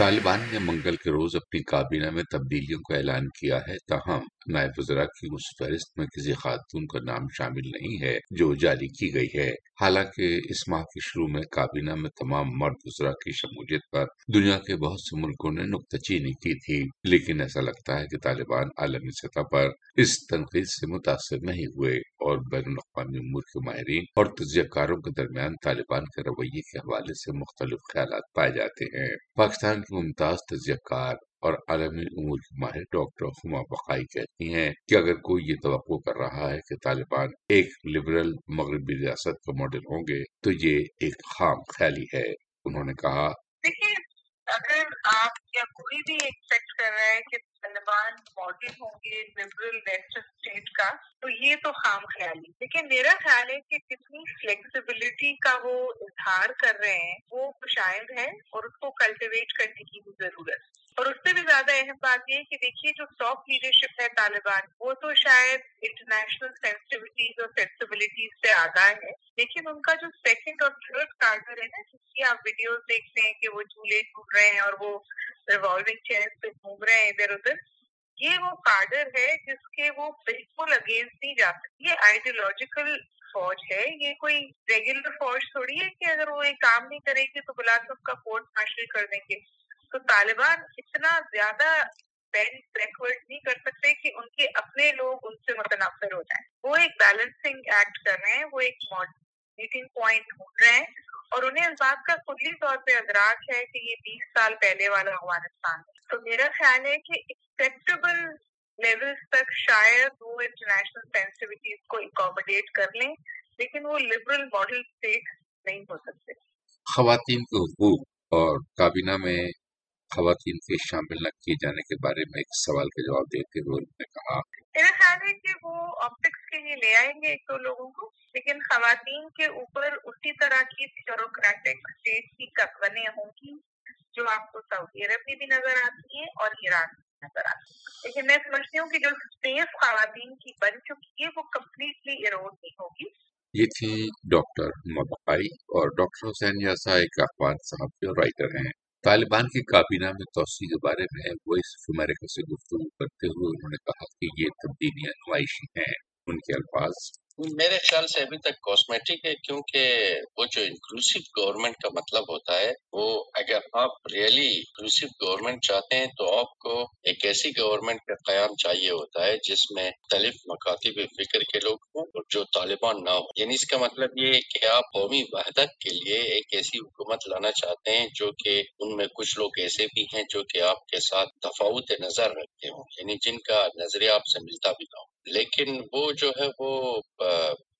طالبان نے منگل کے روز اپنی کابینہ میں تبدیلیوں کا اعلان کیا ہے، تاہم، نائب وزراء کی اس فہرست میں کسی خاتون کا نام شامل نہیں ہے جو جاری کی گئی ہے۔ حالانکہ اس ماہ کے شروع میں کابینہ میں تمام مرد وزراء کی شمولیت پر دنیا کے بہت سے ملکوں نے نکتہ چینی کی تھی، لیکن ایسا لگتا ہے کہ طالبان عالمی سطح پر اس تنقید سے متاثر نہیں ہوئے۔ اور بین الاقوامی امور کے ماہرین اور تجزیہ کاروں کے درمیان طالبان کے رویے کے حوالے سے مختلف خیالات پائے جاتے ہیں۔ پاکستان کی ممتاز تجزیہ کار اور عالمی امور کی ماہر ڈاکٹر ہما بقائی کہتی ہیں کہ اگر کوئی یہ توقع کر رہا ہے کہ طالبان ایک لبرل مغربی ریاست کا ماڈل ہوں گے تو یہ ایک خام خیالی ہے۔ انہوں نے کہا دیکھیے، اگر آپ یا کوئی بھی ایکسپیکٹ کر رہا ہے کہ طالبان ماڈل ہوں گے لبرل ویسٹرن اسٹیٹ کا، تو یہ تو خام خیالی۔ لیکن میرا خیال ہے کہ کتنی فلیکسیبلٹی کا وہ اظہار کر رہے ہیں، وہ شاید ہے اور اس کو کلٹیویٹ کرنے کی بھی ضرورت۔ اور اس سے بھی زیادہ اہم بات یہ ہے کہ دیکھیے جو ٹاپ لیڈرشپ ہے طالبان، وہ تو شاید انٹرنیشنل سینسٹیوٹیز اور فلیکسیبلٹیز سے آگاہ ہے۔ لیکن ان کا جو سیکنڈ اور تھرڈ کارڈر ہے نا، جس کی آپ ویڈیوز دیکھتے ہیں کہ وہ جھولے جھول رہے ہیں اور وہ ریوالونگ چیئر پہ گھوم رہے ہیں ادھر ادھر، یہ وہ کارڈر ہے جس کے وہ بالکل اگینسٹ نہیں جا سکتے یہ آئیڈیولوجیکل فوج ہے، یہ کوئی ریگولر فوج تھوڑی ہے کہ اگر وہ ایک کام نہیں کرے گی تو بلا کے کا کورٹ مارشل کر دیں گے۔ تو طالبان اتنا زیادہ بینڈ بیکورڈ نہیں کر سکتے کہ ان کے اپنے لوگ ان سے متنفر ہو جائیں۔ وہ ایک بیلنسنگ ایکٹ کر رہے ہیں، وہ ایک میٹنگ پوائنٹ ڈھونڈ رہے ہیں اور انہیں اس بات کا کلی طور پہ ادراک ہے کہ یہ بیس سال پہلے والا افغانستان ہے تو میرا خیال ہے کہ ایکسپیکٹیبل لیولس تک شاید وہ انٹرنیشنل سینسٹیوٹیز کو اکوموڈیٹ کر لیں لیکن وہ لبرل ماڈل اسٹیٹ نہیں ہو سکتے خواتین کے حقوق اور کابینہ میں خواتین کے شامل نہ کیے جانے کے بارے میں ایک سوال کا جواب دیتے ہوئے انہوں نے کہا۔ میرا خیال ہے کہ وہ آپٹکس کے لیے لے آئیں گے ایک دو لوگوں کو لیکن خواتین کے اوپر اسی طرح کی بیوروکریٹک اسٹیٹ کی کتونیں ہوں گی جو آپ کو سعودی عرب میں بھی نظر آتی ہیں اور ایران میں بھی نظر آتی ہیں لیکن میں سمجھتی ہوں کہ جو اسپیس خواتین کی بن چکی ہے وہ کمپلیٹلی ایروڈ نہیں ہوگی۔ یہ تھی ڈاکٹر ہما بقائی اور ڈاکٹر حسین یاسا ایک اخبار صحافی اور رائٹر ہیں۔ طالبان کی کابینہ میں توسیع کے بارے میں وائس آف امریکہ سے گفتگو کرتے ہوئے انہوں نے کہا کہ یہ تبدیلیاں نمائشی ہیں۔ ان کے الفاظ۔ میرے خیال سے ابھی تک کاسمیٹک ہے کیونکہ وہ جو انکلوسیو گورنمنٹ کا مطلب ہوتا ہے، وہ اگر آپ ریئلی انکلوسیو گورنمنٹ چاہتے ہیں تو آپ کو ایک ایسی گورنمنٹ کا قیام چاہیے ہوتا ہے جس میں مختلف مکاتب فکر کے لوگ ہوں۔ جو طالبان نہ ہو یعنی اس کا مطلب یہ ہے کہ آپ قومی وحدت کے لیے ایک ایسی حکومت لانا چاہتے ہیں جو کہ ان میں کچھ لوگ ایسے بھی ہیں جو کہ آپ کے ساتھ تفاوت نظر رکھتے ہوں۔ یعنی جن کا نظریہ آپ سے ملتا بھی نہ ہو۔ لیکن وہ جو ہے وہ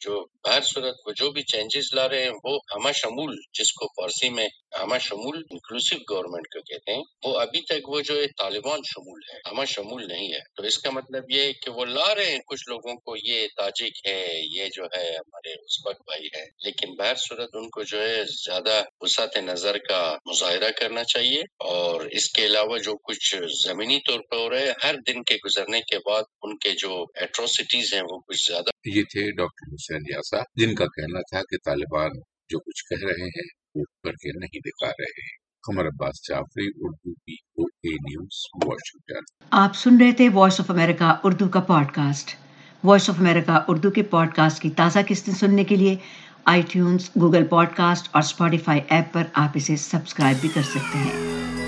جو بہر صورت وہ جو بھی چینجز لا رہے ہیں، وہ ہمہ شمول، جس کو فارسی میں ہمہ شمول انکلوسیو گورنمنٹ کو کہتے ہیں، وہ ابھی تک وہ جو ہے طالبان شمول ہے ہمہ شمول نہیں ہے۔ تو اس کا مطلب یہ ہے کہ وہ لا رہے ہیں، کچھ لوگوں کو یہ تاجک ہے، یہ جو ہے ہمارے ازبک بھائی ہے۔ لیکن بہر صورت ان کو جو ہے زیادہ وسعت نظر کا مظاہرہ کرنا چاہیے۔ اور اس کے علاوہ جو کچھ زمینی طور پر ہو رہے ہر دن کے گزرنے کے بعد ان کے جو ایٹروسٹیز ہیں، وہ کچھ زیادہ یہ تھے ڈاکٹر حسین یاسا، جن کا کہنا تھا کہ طالبان جو کچھ کہہ رہے ہیں، وہ کر کے نہیں دکھا رہے ہیں۔ Qamar Abbas Jafri, Urdu P O news Washington آپ سن رہے تھے وائس آف امریکہ اردو کا podcast Voice of America Urdu کے پوڈ کاسٹ کی تازہ قسطیں سننے کے لیے iTunes Google podcast اور اسپوٹیفائی ایپ پر آپ اسے سبسکرائب بھی کر سکتے ہیں۔